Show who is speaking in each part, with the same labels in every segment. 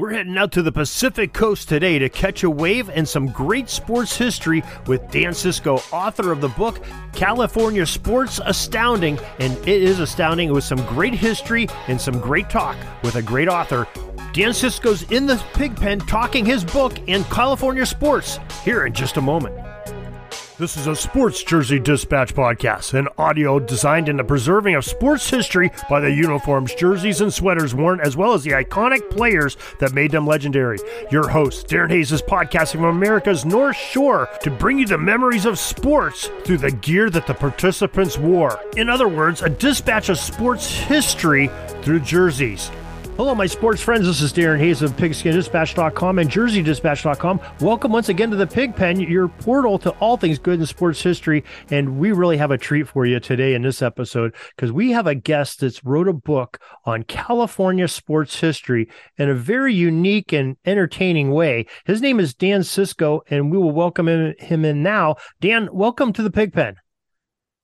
Speaker 1: We're heading out to the Pacific Coast today to catch a wave and some great sports history with Dan Cisco, author of the book California Sports Astounding. And it is astounding with some great history and some great talk with a great author. Dan Cisco's in the pig pen talking his book and California sports here in just a moment. This is a Sports Jersey Dispatch podcast, an audio designed in the preserving of sports history by the uniforms, jerseys, and sweaters worn, as well as the iconic players that made them legendary. Your host, Darren Hayes, is podcasting from America's North Shore to bring you the memories of sports through the gear that the participants wore. In other words, a dispatch of sports history through jerseys. Hello, my sports friends. This is Darren Hayes of PigskinDispatch.com and JerseyDispatch.com. Welcome once again to the Pig Pen, your portal to all things good in sports history. And we really have a treat for you today in this episode because we have a guest that's wrote a book on California sports history in a very unique and entertaining way. His name is Dan Cisco, and we will welcome him, him in now. Dan, welcome to the Pig Pen.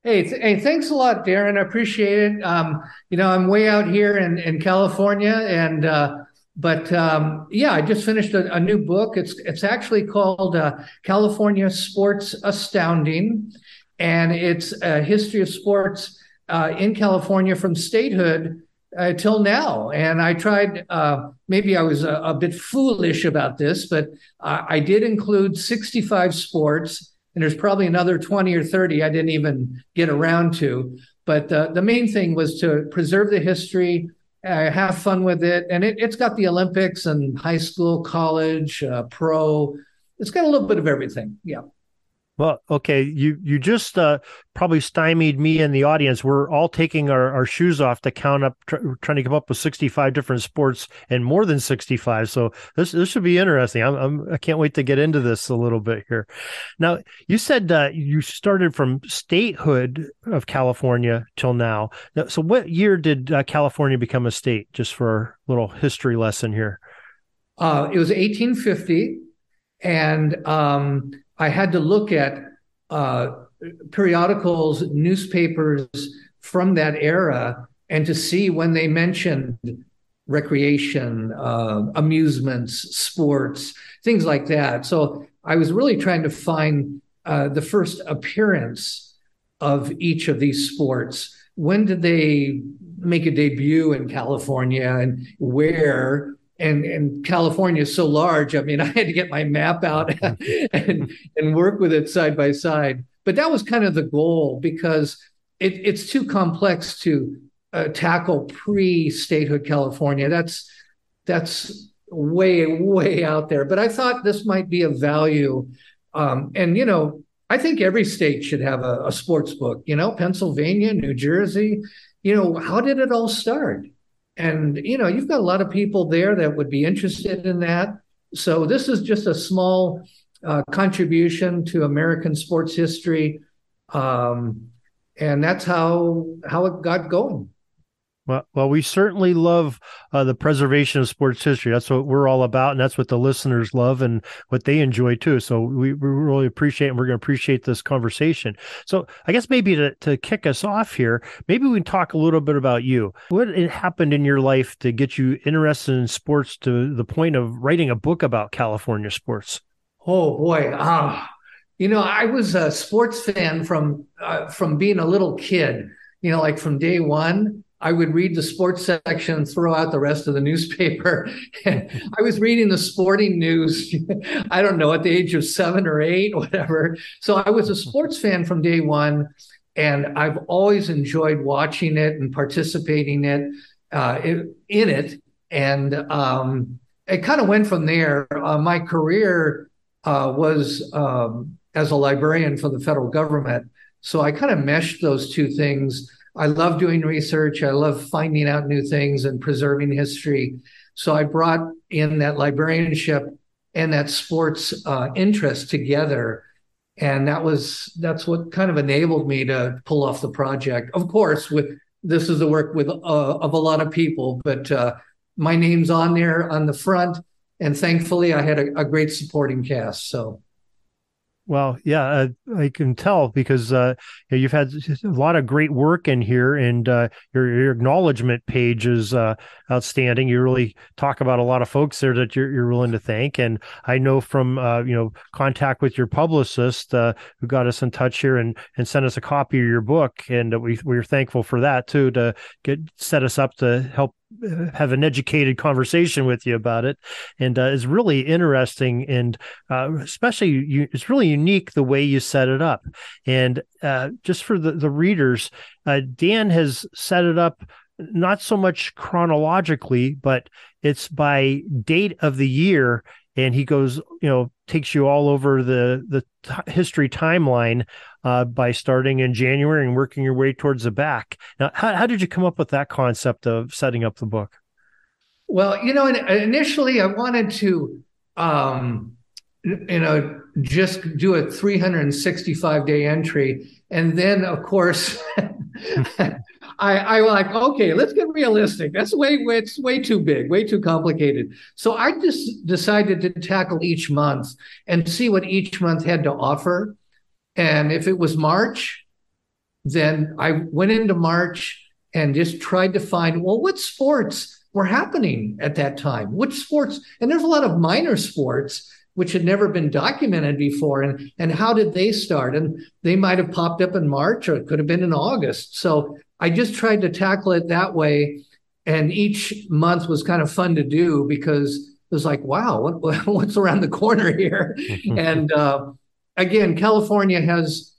Speaker 2: Hey, th- hey, thanks a lot, Darren. I appreciate it. Um, you know, I'm way out here in, in California, and uh, but um, yeah, I just finished a, a, new book. It's it's actually called uh, California Sports Astounding, and it's a history of sports uh, in California from statehood uh, till now. And I tried. Uh, maybe I was a, a, bit foolish about this, but I did include 65 sports and there's probably another 20 or 30 I didn't even get around to. But uh, the main thing was to preserve the history, uh, have fun with it. And it, has got the Olympics and high school, college, uh, pro. It's got a little bit of everything. Yeah.
Speaker 1: Well, okay, you you just uh, probably stymied me and the audience. We're all taking our, our shoes off to count up, tr- trying to come up with sixty five different sports and more than sixty five. So this this should be interesting. I'm, I'm I can't wait to get into this a little bit here. Now, you said uh, you started from statehood of California till now. So, what year did uh, California become a state? Just for a little history lesson here.
Speaker 2: Uh, it was 1850, and um, I had to look at uh, periodicals, newspapers from that era, and to see when they mentioned recreation, uh, amusements, sports, things like that. So I was really trying to find uh, the first appearance of each of these sports. When did they make a debut in California and where? And and California is so large. I mean, I had to get my map out and and work with it side by side. But that was kind of the goal because it, it's too complex to uh, tackle pre-statehood California. That's that's way way out there. But I thought this might be of value. Um, and you know, I think every state should have a, a sports book. You know, Pennsylvania, New Jersey. You know, how did it all start? And, you know, you've got a lot of people there that would be interested in that. So this is just a small uh, contribution to American sports history. Um, and that's how how it got going.
Speaker 1: Well, well, we certainly love uh, the preservation of sports history. That's what we're all about, and that's what the listeners love and what they enjoy too. So we, we really appreciate, and we're going to appreciate this conversation. So I guess maybe to to kick us off here, maybe we can talk a little bit about you. What happened in your life to get you interested in sports to the point of writing a book about California sports?
Speaker 2: Oh boy, ah, you know, I was a sports fan from uh, from being a little kid. You know, like from day one I would read the sports section throw out the rest of the newspaper. I was reading the sporting news, I don't know, at the age of seven or eight, whatever. So I was a sports fan from day one. And I've always enjoyed watching it and participating in it. uh, in it, and um, it kind of went from there. Uh, my career uh, was um, as a librarian for the federal government, so I kind of meshed those two things. I love doing research. I love finding out new things and preserving history. So I brought in that librarianship and that sports uh, interest together and that was that's what kind of enabled me to pull off the project of course with this is the work with uh, of a lot of people but uh, my name's on there on the front and thankfully i had a, a great supporting cast so
Speaker 1: well, yeah, uh, I can tell because uh, you've had a lot of great work in here, and uh, your, your acknowledgement page is uh, outstanding. You really talk about a lot of folks there that you're, you're willing to thank, and I know from uh, you know contact with your publicist uh, who got us in touch here and and sent us a copy of your book, and we we're thankful for that too to get set us up to help have an educated conversation with you about it. And uh, it's really interesting and uh, especially you, it's really unique the way you set it up. And uh, just for the, the readers uh, dan has set it up not so much chronologically but it's by date of the year and he goes you know takes you all over the the t- history timeline uh, by starting in January and working your way towards the back. Now, how, how did you come up with that concept of setting up the book?
Speaker 2: Well, you know, initially I wanted to, um, you know, just do a 365 day entry. And then, of course, I, I like, okay, let's get realistic. That's way, way, it's way too big, way too complicated. So I just decided to tackle each month and see what each month had to offer. And if it was March, then I went into March and just tried to find, well, what sports were happening at that time? Which sports? And there's a lot of minor sports which had never been documented before. And, and how did they start? And they might have popped up in March or it could have been in August. So I just tried to tackle it that way. And each month was kind of fun to do because it was like, wow, what, what's around the corner here? and uh, again, California has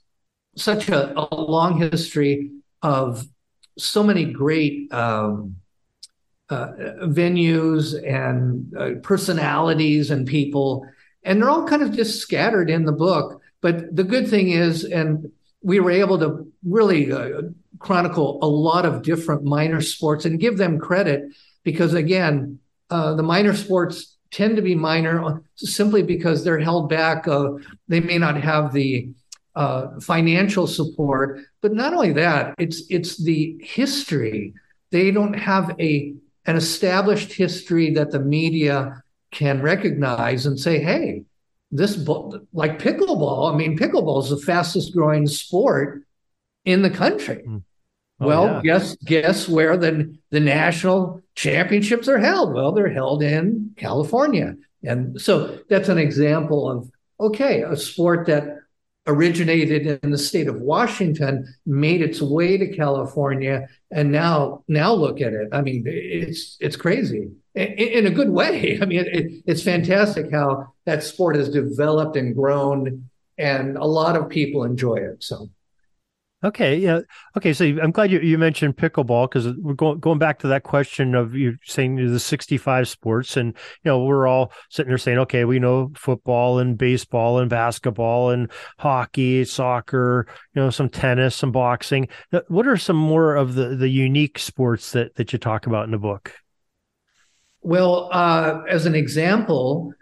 Speaker 2: such a, a long history of so many great um, uh, venues and uh, personalities and people, and they're all kind of just scattered in the book. But the good thing is, and we were able to really uh, chronicle a lot of different minor sports and give them credit because, again, uh, the minor sports tend to be minor simply because they're held back. Uh, they may not have the uh, financial support, but not only that, it's it's the history. They don't have a an established history that the media can recognize and say, "Hey, this like pickleball. I mean, pickleball is the fastest growing sport in the country." Mm. Oh, well, yeah. guess guess where the the national championships are held? Well, they're held in California. And so that's an example of okay, a sport that originated in the state of Washington made its way to California and now now look at it. I mean, it's it's crazy in, in a good way. I mean, it, it's fantastic how that sport has developed and grown and a lot of people enjoy it. So
Speaker 1: Okay, yeah. Okay, so I'm glad you, you mentioned pickleball because we're going going back to that question of you saying the 65 sports, and you know we're all sitting there saying, okay, we know football and baseball and basketball and hockey, soccer, you know, some tennis, some boxing. What are some more of the the unique sports that that you talk about in the book?
Speaker 2: Well, uh, as an example,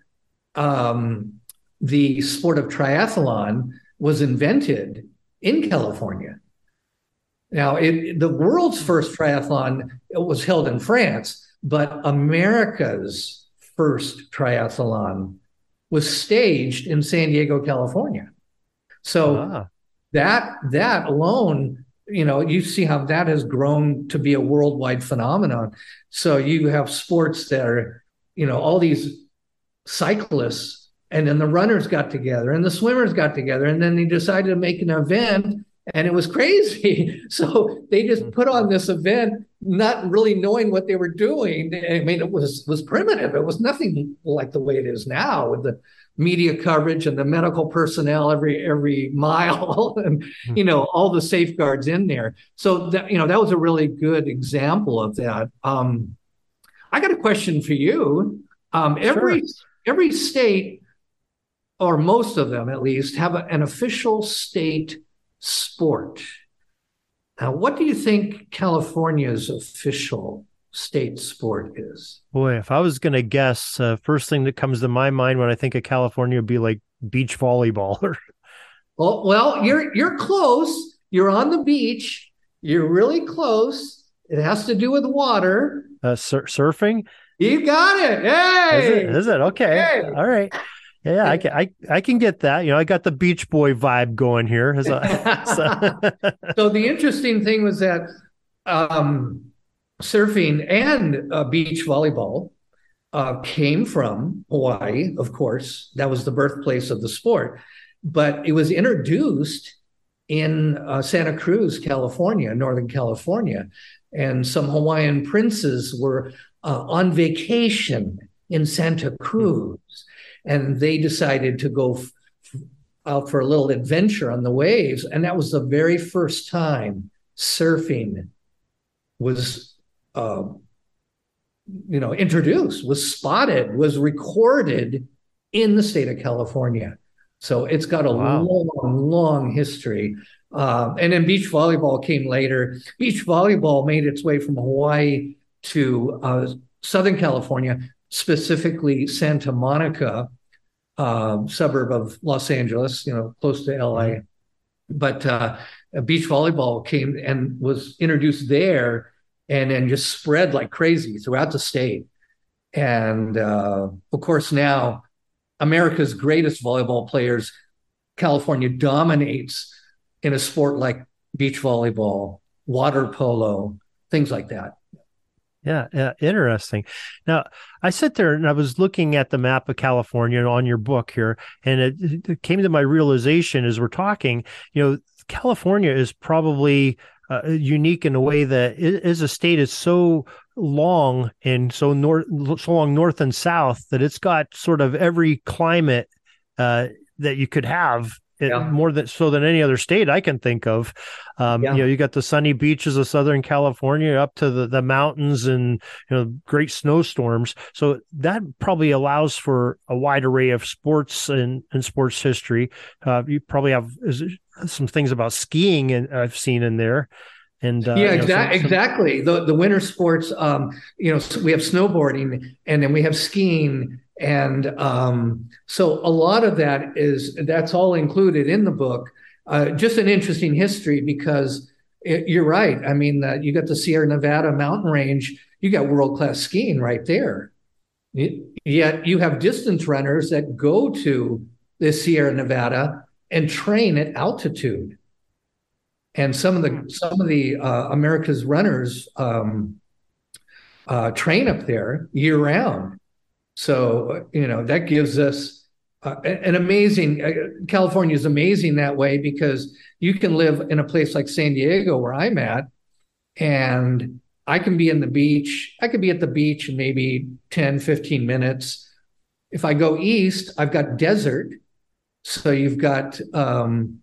Speaker 2: um, the sport of triathlon was invented in California. Now, it, the world's first triathlon was held in France, but America's first triathlon was staged in San Diego, California. So ah. that that alone, you know, you see how that has grown to be a worldwide phenomenon. So you have sports that are, you know, all these cyclists and then the runners got together and the swimmers got together and then they decided to make an event and it was crazy so they just mm-hmm. put on this event not really knowing what they were doing. I mean, it was was primitive. It was nothing like the way it is now with the media coverage and the medical personnel every every mile and you know all the safeguards in there so that you know that was a really good example of that um, i got a question for you um, every sure. every state or most of them at least have a, an official state sport now what do you think california's official state sport is.
Speaker 1: Boy, if I was going to guess, uh, first thing that comes to my mind when I think of California would be like beach volleyball.
Speaker 2: well, well, you're you're close. You're on the beach. You're really close. It has to do with water.
Speaker 1: Uh, sur- surfing.
Speaker 2: You got it. Hey,
Speaker 1: is it? Is it? Okay. Hey. All right. Yeah, I can, I, I can get that. You know, I got the Beach Boy vibe going here. A,
Speaker 2: so. so the interesting thing was that um, surfing and uh, beach volleyball uh, came from Hawaii, of course. That was the birthplace of the sport. But it was introduced in uh, Santa Cruz, California, Northern California. And some Hawaiian princes were uh, on vacation in Santa Cruz. And they decided to go f- out for a little adventure on the waves. And that was the very first time surfing was uh, you know, introduced, was spotted, was recorded in the state of California. So it's got a wow. long, long history. Uh, and then beach volleyball came later. Beach volleyball made its way from Hawaii to uh, Southern California, specifically Santa Monica, uh, suburb of Los Angeles, you know, close to LA. Mm-hmm. But uh, beach volleyball came and was introduced there and then just spread like crazy throughout the state. And uh, of course, now America's greatest volleyball players, California dominates in a sport like beach volleyball, water polo, things like that.
Speaker 1: Yeah, yeah, interesting. Now, I sit there and I was looking at the map of California on your book here, and it, it came to my realization as we're talking, you know, California is probably uh, unique in a way that as a state is so long and so north, so long north and south that it's got sort of every climate uh, that you could have it, yeah. more than so than any other state I can think of. Um, yeah. You know, you got the sunny beaches of Southern California up to the, the mountains and you know great snowstorms. So that probably allows for a wide array of sports and, and sports history. Uh, you probably have some things about skiing and I've seen in there. And
Speaker 2: uh, yeah, you know, some, exactly. The the winter sports, um, you know, we have snowboarding and then we have skiing and um, so a lot of that is that's all included in the book. Uh, just an interesting history because it, you're right. I mean, uh, you got the Sierra Nevada mountain range, you got world class skiing right there. yet you have distance runners that go to the Sierra Nevada and train at altitude. And some of the some of the uh, America's runners um, uh, train up there year round so, you know, that gives us uh, an amazing, uh, California is amazing that way because you can live in a place like San Diego where I'm at and I can be in the beach. I could be at the beach in maybe 10, 15 minutes. If I go east, I've got desert. So you've got um,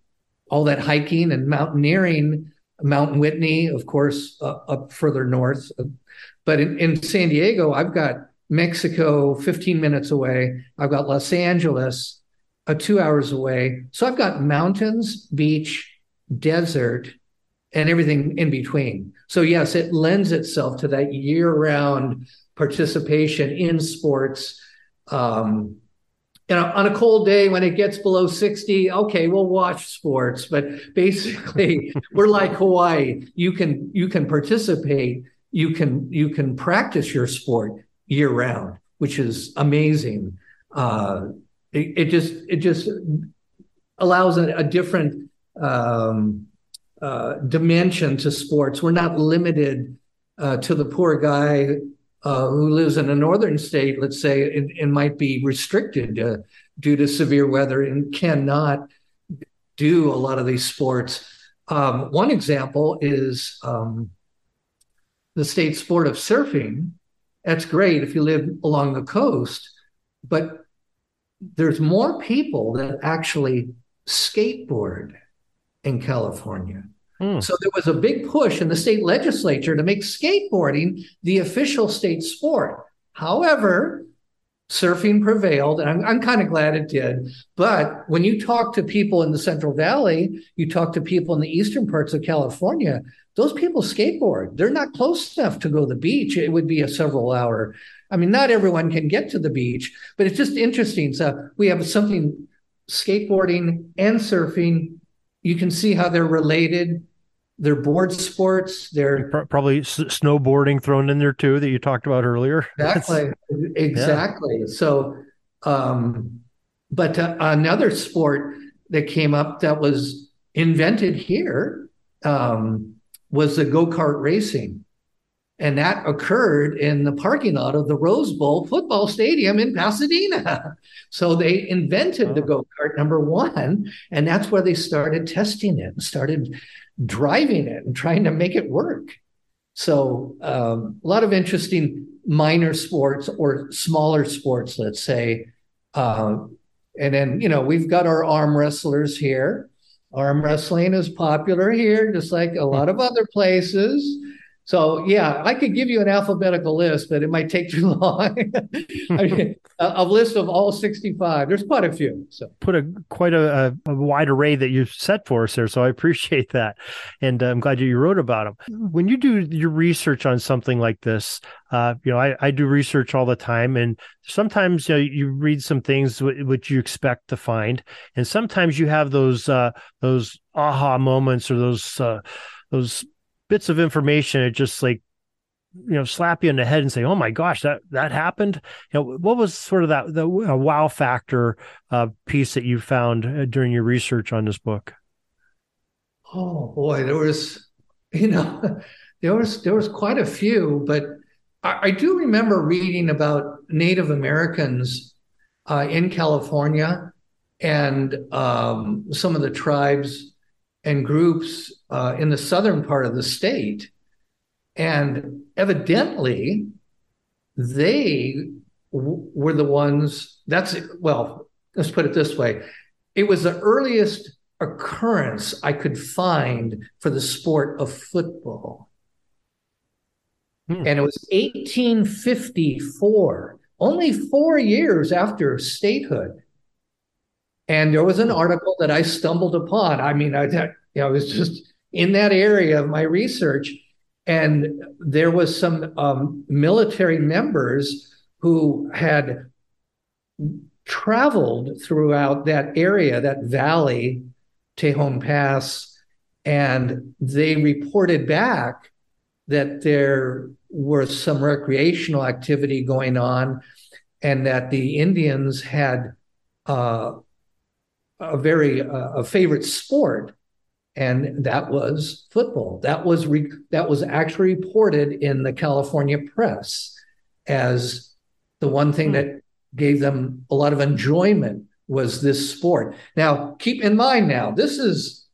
Speaker 2: all that hiking and mountaineering, Mount Whitney, of course, uh, up further north. But in, in San Diego, I've got Mexico 15 minutes away. I've got Los Angeles uh, two hours away. So I've got mountains, beach, desert, and everything in between. So, yes, it lends itself to that year round participation in sports. Um, you know, on a cold day when it gets below 60, okay, we'll watch sports, but basically we're like Hawaii. You can you can participate, you can you can practice your sport year round, which is amazing. Uh, it, it, just it just allows a, a different um, uh, dimension to sports. We're not limited uh, to the poor guy uh, who lives in a northern state. Let's say it, it might be restricted uh, due to severe weather and cannot do a lot of these sports. Um, one example is um, the state sport of surfing. That's great if you live along the coast, but there's more people that actually skateboard in California. Hmm. So there was a big push in the state legislature to make skateboarding the official state sport. However, surfing prevailed, and I'm, I'm kind of glad it did. But when you talk to people in the Central Valley, you talk to people in the eastern parts of California, those people skateboard. They're not close enough to go to the beach. It would be a several hour. I mean, not everyone can get to the beach, but it's just interesting. So we have something skateboarding and surfing. You can see how they're related. They're board sports. They're
Speaker 1: probably s- snowboarding thrown in there too that you talked about earlier.
Speaker 2: Exactly. exactly. Yeah. So, um, but uh, another sport that came up that was invented here um, was the go kart racing. And that occurred in the parking lot of the Rose Bowl football stadium in Pasadena. So they invented oh. the go kart number one, and that's where they started testing it and started driving it and trying to make it work. So um, a lot of interesting minor sports or smaller sports, let's say. Uh, and then, you know, we've got our arm wrestlers here. Arm wrestling is popular here, just like a lot of other places. So yeah, I could give you an alphabetical list, but it might take too long. A, a, list of all 65. There's quite a few. So
Speaker 1: put a quite a, a, wide array that you've set for us there. So I appreciate that, and uh, I'm glad you wrote about them. When you do your research on something like this, uh, you know, I, I do research all the time, and sometimes you know you read some things w- which you expect to find, and sometimes you have those uh, those aha moments or those uh, those bits of information it just like you know slap you in the head and say oh my gosh that that happened. You know what was sort of that the uh, wow factor uh, piece that you found uh, during your research on this book?
Speaker 2: Oh boy there was you know there was there was quite a few but i, I do remember reading about native americans uh, in california and um, some of the tribes and groups uh, in the southern part of the state. And evidently, they w- were the ones that's, well, let's put it this way it was the earliest occurrence I could find for the sport of football. Hmm. And it was 1854, only four years after statehood. And there was an article that I stumbled upon. I mean, I, you know, I was just in that area of my research, and there was some um, military members who had traveled throughout that area, that valley, Tejon Pass, and they reported back that there was some recreational activity going on, and that the Indians had uh, a very uh, a favorite sport, and that was football. That was re- that was actually reported in the California press as the one thing hmm. that gave them a lot of enjoyment was this sport. Now, keep in mind now, this is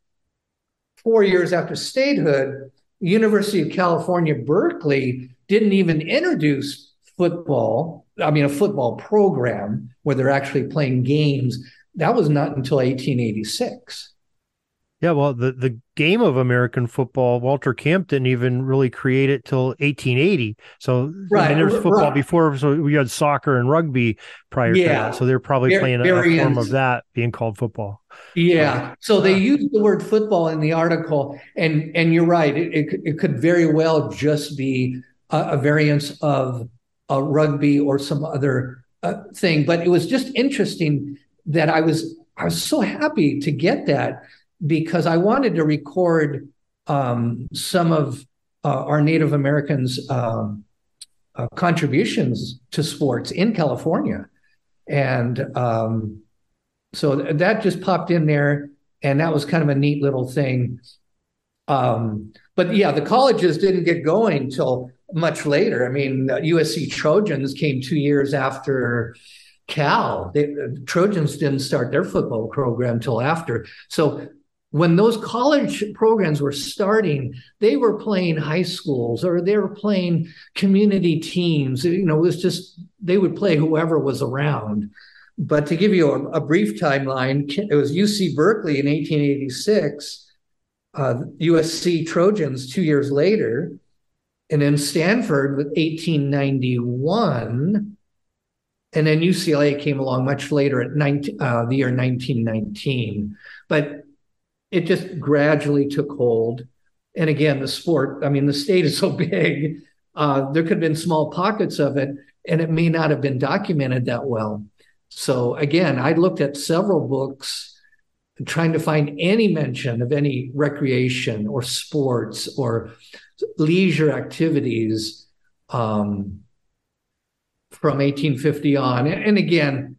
Speaker 2: four years after statehood. University of California, Berkeley didn't even introduce football. I mean, a football program where they're actually playing games that was not until 1886.
Speaker 1: Yeah, well, the, the game of American football, Walter Camp didn't even really create it till 1880. So right, I mean, there was football right. before, so we had soccer and rugby prior yeah. to that. So they're probably playing a, a, form of that being called football.
Speaker 2: Yeah. So they used the word football in the article, and and you're right. It it, it could very well just be a, a variance of a rugby or some other uh, thing. But it was just interesting that I was I was so happy to get that because I wanted to record um, some of uh, our Native Americans' um, uh, contributions to sports in California, and um, so that just popped in there, and that was kind of a neat little thing. Um, but yeah, the colleges didn't get going till much later. I mean, USC Trojans came two years after Cal. They, Trojans didn't start their football program till after. So when those college programs were starting, they were playing high schools or they were playing community teams. You know, it was just they would play whoever was around. But to give you a, a brief timeline, it was UC Berkeley in 1886, uh, USC Trojans two years later, and then Stanford with 1891. And then UCLA came along much later at 19, uh, the year 1919. But it just gradually took hold. And again, the sport, I mean, the state is so big, uh, there could have been small pockets of it, and it may not have been documented that well. So again, I looked at several books trying to find any mention of any recreation or sports or leisure activities um, from 1850 on. And again,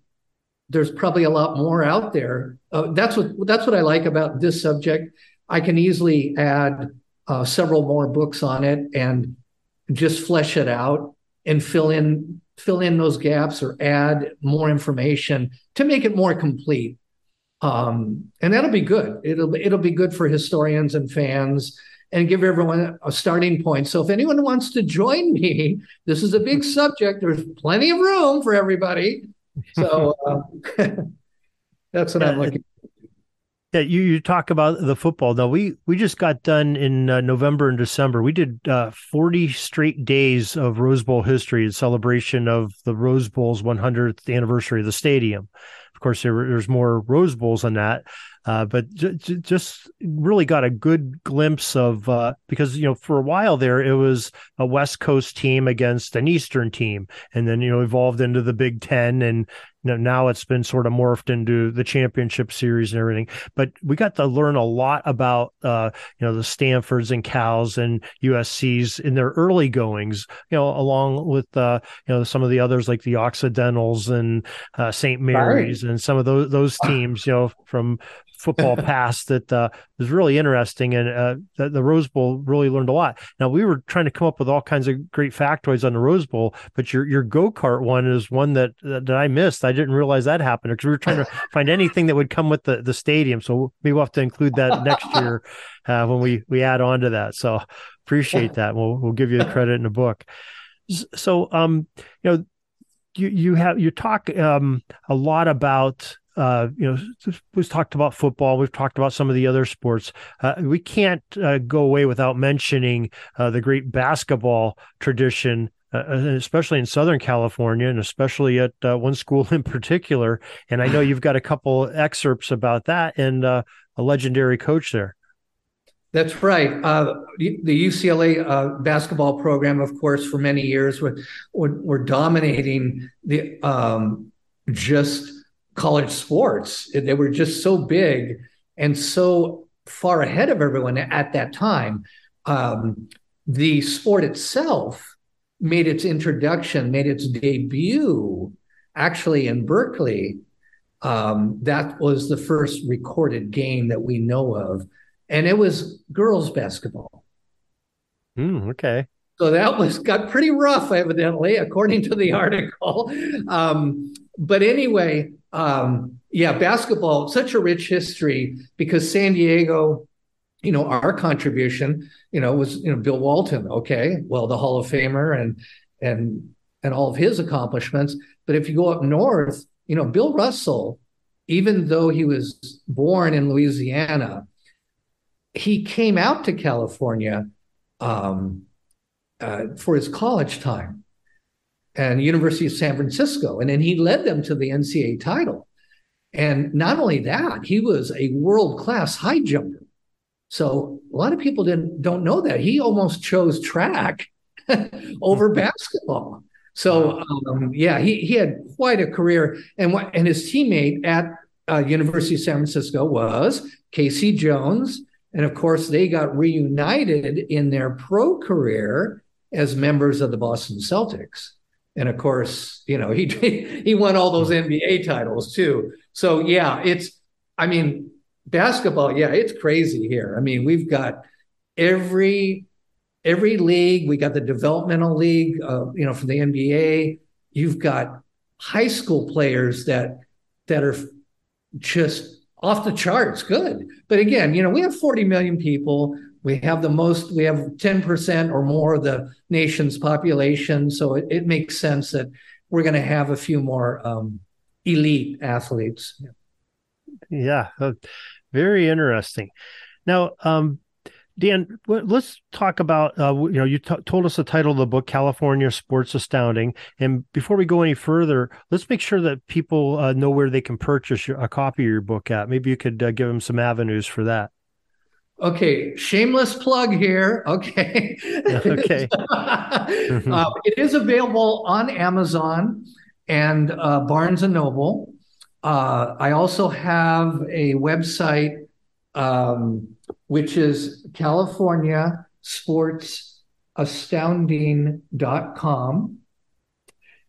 Speaker 2: there's probably a lot more out there. Uh, that's what that's what I like about this subject. I can easily add uh, several more books on it and just flesh it out and fill in fill in those gaps or add more information to make it more complete. Um, and that'll be good. It'll it'll be good for historians and fans and give everyone a starting point. So if anyone wants to join me, this is a big subject. There's plenty of room for everybody. So uh, that's what I'm looking.
Speaker 1: Yeah, you, you talk about the football. Now we we just got done in uh, November and December. We did uh, 40 straight days of Rose Bowl history in celebration of the Rose Bowl's 100th anniversary of the stadium. Of course, there, there's more Rose Bowls than that, uh, but j- j- just really got a good glimpse of uh, because you know for a while there it was a West Coast team against an Eastern team, and then you know evolved into the Big Ten, and you know, now it's been sort of morphed into the championship series and everything. But we got to learn a lot about uh, you know the Stanfords and Cals and USC's in their early goings, you know, along with uh, you know some of the others like the Occidentals and uh, St. Mary's right. and some of those those teams, you know, from football past that uh, was really interesting, and uh, the, the, Rose Bowl really learned a lot. Now we were trying to come up with all kinds of great factoids on the Rose Bowl, but your your go kart one is one that, that, that I missed. I didn't realize that happened because we were trying to find anything that would come with the the stadium. So maybe we'll have to include that next year uh, when we we add on to that. So appreciate that. We'll we'll give you the credit in the book. So um, you know, you you have you talk um a lot about uh, you know, we've talked about football. We've talked about some of the other sports. Uh, we can't uh, go away without mentioning uh, the great basketball tradition, uh, especially in Southern California, and especially at uh, one school in particular. And I know you've got a couple excerpts about that and a legendary coach there.
Speaker 2: That's right. Uh, the UCLA uh, basketball program, of course, for many years were were, were dominating the um, just college sports. They were just so big and so far ahead of everyone at that time. Um, the sport itself made its introduction, made its debut actually in Berkeley. Um, that was the first recorded game that we know of. And it was girls basketball.
Speaker 1: Mm, okay.
Speaker 2: So that was got pretty rough, evidently, according to the article. Um, but anyway, um, yeah, basketball, such a rich history because San Diego, you know, our contribution, you know, was you know Bill Walton. Okay, well, the Hall of Famer and and and all of his accomplishments. But if you go up north, you know, Bill Russell, even though he was born in Louisiana, he came out to California um, uh, for his college time and University of San Francisco. And then he led them to the NCAA title. And not only that, he was a world class high jumper. So a lot of people didn't don't know that he almost chose track over basketball. So um, yeah, he he had quite a career. And what and his teammate at uh, University of San Francisco was K.C. Jones, and of course they got reunited in their pro career as members of the Boston Celtics and of course, you know, he he won all those NBA titles too. So yeah, it's I mean, basketball, yeah, it's crazy here. I mean, we've got every every league, we got the developmental league, uh, you know, for the NBA. You've got high school players that that are just off the charts good. But again, you know, we have 40 million people. We have the most, we have 10% or more of the nation's population. So it, it makes sense that we're going to have a few more um, elite athletes.
Speaker 1: Yeah, uh, very interesting. Now, um, Dan, let's talk about. Uh, you know, you t- told us the title of the book, California Sports Astounding. And before we go any further, let's make sure that people uh, know where they can purchase your, a copy of your book at. Maybe you could uh, give them some avenues for that.
Speaker 2: Okay, shameless plug here. Okay.
Speaker 1: okay.
Speaker 2: uh, it is available on Amazon and uh, Barnes and Noble. Uh, I also have a website um, which is California Sports Astounding.com.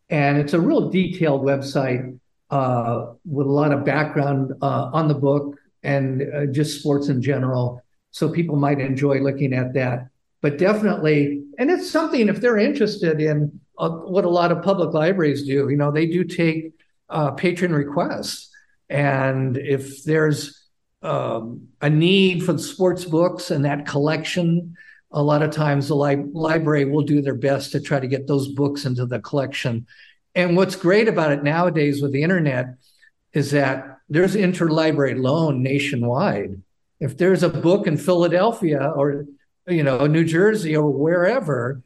Speaker 2: And it's a real detailed website uh, with a lot of background uh, on the book and uh, just sports in general. So people might enjoy looking at that. But definitely, and it's something if they're interested in uh, what a lot of public libraries do, you know, they do take uh, patron requests. And if there's um, a need for the sports books and that collection. A lot of times, the li- library will do their best to try to get those books into the collection. And what's great about it nowadays with the internet is that there's interlibrary loan nationwide. If there's a book in Philadelphia or you know New Jersey or wherever,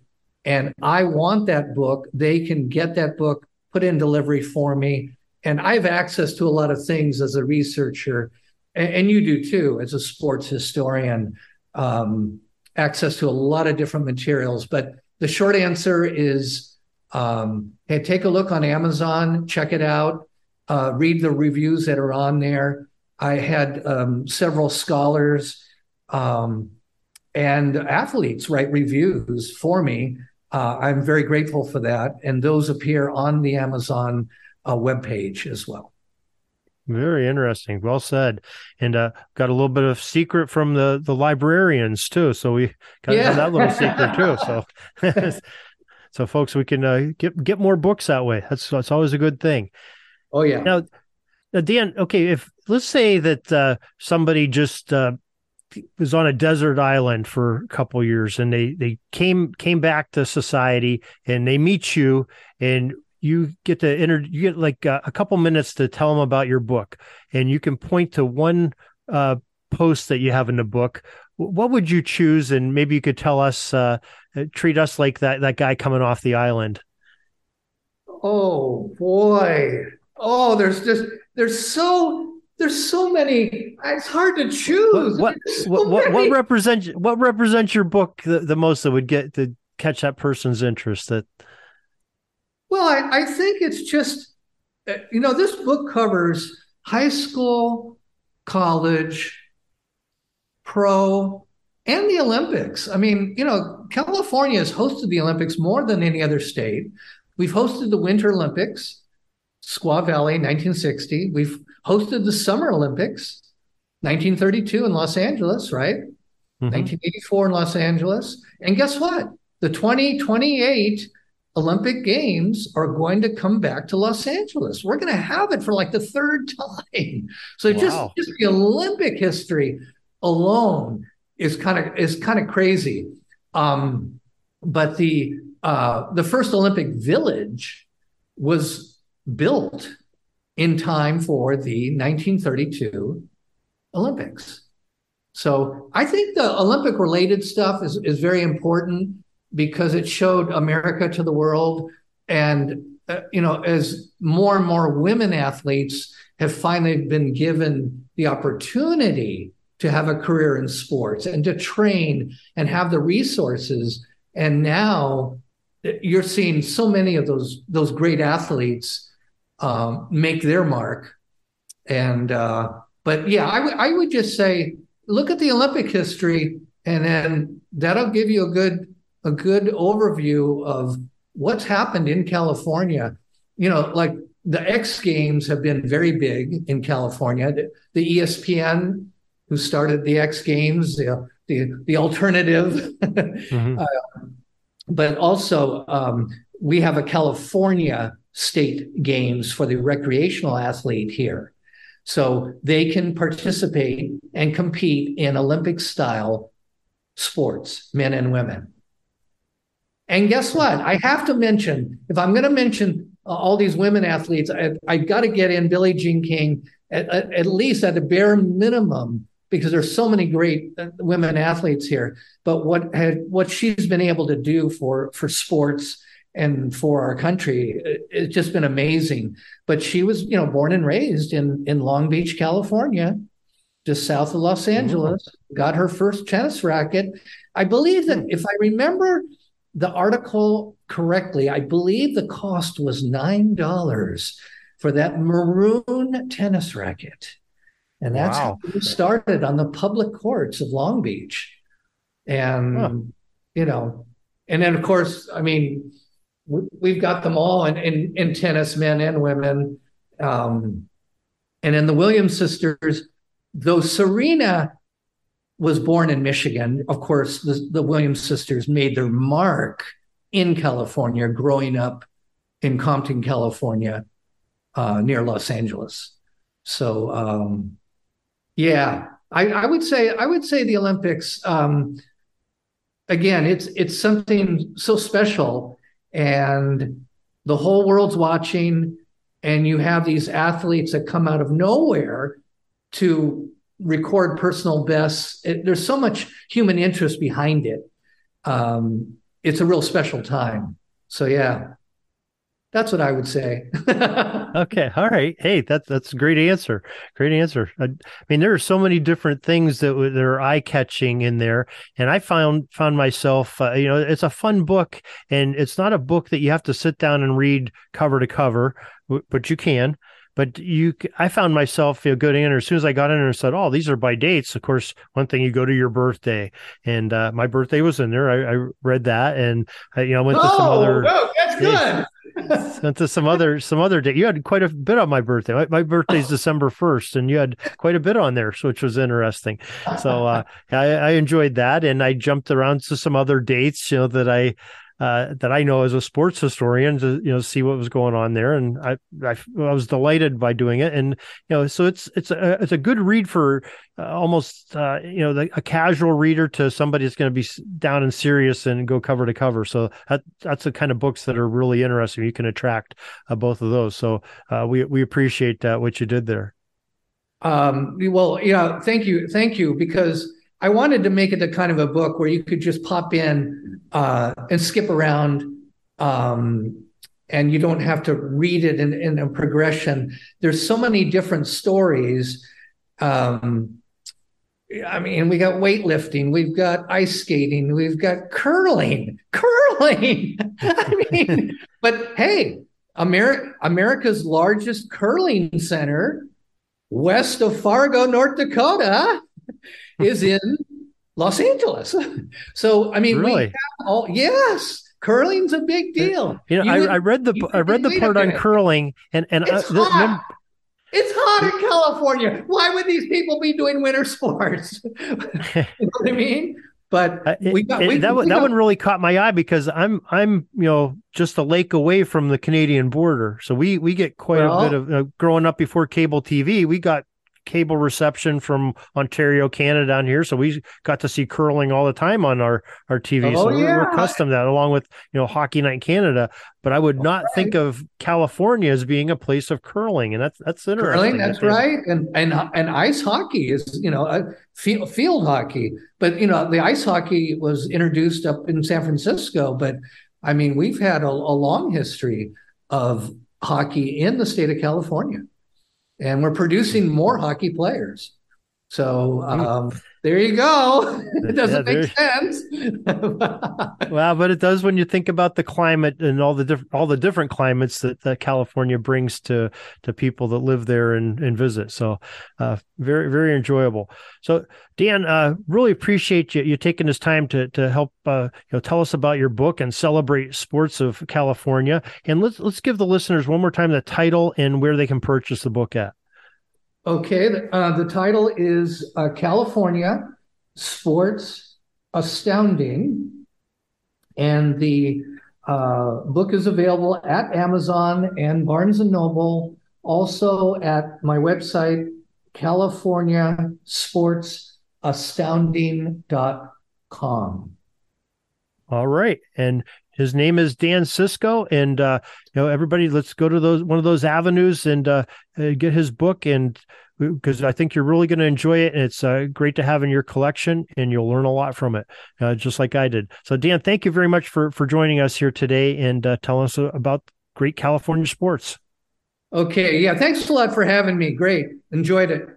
Speaker 2: and I want that book, they can get that book put in delivery for me. And I have access to a lot of things as a researcher and, and you do too as a sports historian, um, access to a lot of different materials. But the short answer is um, hey, take a look on Amazon, check it out, uh, read the reviews that are on there. I had um, several scholars um, and athletes write reviews for me. Uh, I'm very grateful for that. And those appear on the Amazon uh, webpage as well.
Speaker 1: Very interesting. Well said. And uh, got a little bit of secret from the the librarians too. So we got yeah. that little secret too. So so folks, we can uh, get get more books that way. That's that's always a good thing.
Speaker 2: Oh yeah.
Speaker 1: Now, now Dan, okay, if let's say that uh, somebody just uh, was on a desert island for a couple years and they they came came back to society and they meet you and you get to enter you get like a, a, couple minutes to tell them about your book and you can point to one uh, post that you have in the book. What would you choose? And maybe you could tell us uh, uh, treat us like that that guy coming off the island.
Speaker 2: Oh boy. Oh there's just there's so there's so many it's hard to choose
Speaker 1: what so what, what, what, represents what represents your book the, the most that would get to catch that person's interest that
Speaker 2: well, I, I think it's just, uh, you know, this book covers high school, college, pro, and the Olympics. I mean, you know, California has hosted the Olympics more than any other state. We've hosted the Winter Olympics, Squaw Valley, 1960. We've hosted the Summer Olympics, 1932 in Los Angeles, right? Mm-hmm. 1984 in Los Angeles. And guess what? The 2028 Olympic Games are going to come back to Los Angeles. We're going to have it for like the third time. So wow. just, just the Olympic history alone is kind of is kind of crazy. Um, but the uh, the first Olympic Village was built in time for the 1932 Olympics. So I think the Olympic related stuff is, is very important because it showed America to the world. And, uh, you know, as more and more women athletes have finally been given the opportunity to have a career in sports and to train and have the resources. And now you're seeing so many of those those great athletes um, make their mark. And uh, but yeah, I, w- I would just say look at the Olympic history, and then that'll give you a good a good overview of what's happened in California. You know, like the X Games have been very big in California. The, the ESPN, who started the X Games, the the, the alternative, mm-hmm. uh, but also um, we have a California state games for the recreational athlete here. so they can participate and compete in Olympic style sports, men and women. And guess what? I have to mention, if I'm going to mention uh, all these women athletes, I, I got to get in Billie Jean King at, at, at, least at a bare minimum because there's so many great uh, women athletes here. But what had what she's been able to do for for sports and for our country, it's just been amazing. But she was, you know, born and raised in in Long Beach, California, just south of Los mm-hmm. Angeles. Got her first tennis racket. I believe that mm. if I remember the article correctly, I believe the cost was $9 for that maroon tennis racket. And that's wow. how we started on the public courts of Long Beach. And, huh. you know, and then of course, I mean, we've got them all in, in, in tennis, men and women. Um, and in the Williams sisters, though Serena was born in Michigan. Of course, the, the Williams sisters made their mark in California, growing up in Compton, California, uh, near Los Angeles. So, um, yeah, I, I, would say I would say the Olympics. Um, again, it's it's something so special, and the whole world's watching, and you have these athletes that come out of nowhere to record personal bests. It, there's so much human interest behind it. Um, it's a real special time. So yeah, that's what I would say.
Speaker 1: okay, all right. Hey, that's that's a great answer. Great answer. I, I mean, there are so many different things that, that are eye catching in there, and I found found myself. Uh, you know, it's a fun book, and it's not a book that you have to sit down and read cover to cover, but you can but you i found myself you know, going in as soon as i got in there and said oh these are by dates of course one thing you go to your birthday and uh, my birthday was in there i, I read that and I, you know went to some oh, other
Speaker 2: no, that's good
Speaker 1: went to some other some other date. You had quite a bit on my birthday. My, my birthday's december 1st and you had quite a bit on there which was interesting. So uh, I, I enjoyed that and i jumped around to some other dates you know that i uh, that I know as a sports historian to you know see what was going on there, and I, I, I was delighted by doing it, and you know so it's it's a it's a good read for uh, almost uh, you know the, a casual reader to somebody that's going to be down and serious and go cover to cover. So that that's the kind of books that are really interesting. You can attract uh, both of those. So uh, we we appreciate what you did there.
Speaker 2: Um, well, yeah, thank you, thank you, because I wanted to make it the kind of a book where you could just pop in uh, and skip around, um, and you don't have to read it in, in a progression. There's so many different stories. Um, I mean, we got weightlifting, we've got ice skating, we've got curling, curling. I mean, but hey, America, America's largest curling center, west of Fargo, North Dakota is in Los Angeles. So I mean,
Speaker 1: really?
Speaker 2: all yes. Curling's a big deal.
Speaker 1: You know, you I, would, I, read the I read the part on curling, and and
Speaker 2: it's,
Speaker 1: I,
Speaker 2: hot. It's hot in California. Why would these people be doing winter sports? you know what I mean? But we got we,
Speaker 1: that,
Speaker 2: we
Speaker 1: that
Speaker 2: got,
Speaker 1: one really caught my eye because I'm I'm you know just a lake away from the Canadian border, so we we get quite well, a bit of uh, growing up before cable TV. We got cable reception from Ontario, Canada down here. So we got to see curling all the time on our, our TV. Oh, so we're, yeah. we're accustomed to that along with, you know, Hockey Night Canada. But I would not right. think of California as being a place of curling. And that's, that's interesting.
Speaker 2: Curling, that's right. And, and, and ice hockey is, you know, a field, field hockey. But, you know, the ice hockey was introduced up in San Francisco. But I mean, we've had a, a long history of hockey in the state of California and we're producing more hockey players. So hmm. um, there you go. it doesn't yeah, make sense.
Speaker 1: well, but it does when you think about the climate and all the different all the different climates that, that California brings to to people that live there and, and visit. So uh, very very enjoyable. So Dan, uh, really appreciate you you taking this time to to help uh, you know tell us about your book and celebrate sports of California. And let's let's give the listeners one more time the title and where they can purchase the book at.
Speaker 2: Okay, uh, the title is uh, California Sports Astounding, and the uh, book is available at Amazon and Barnes and Noble, also at my website, californiasportsastounding.com.
Speaker 1: All right. And his name is Dan Cisco. And, uh, you know, everybody, let's go to those, one of those avenues and uh, uh get his book. And because I think you're really going to enjoy it. And it's uh, great to have in your collection and you'll learn a lot from it, uh, just like I did. So, Dan, thank you very much for, for joining us here today and uh, telling us about great California sports.
Speaker 2: Okay. Yeah. Thanks a lot for having me. Great. Enjoyed it.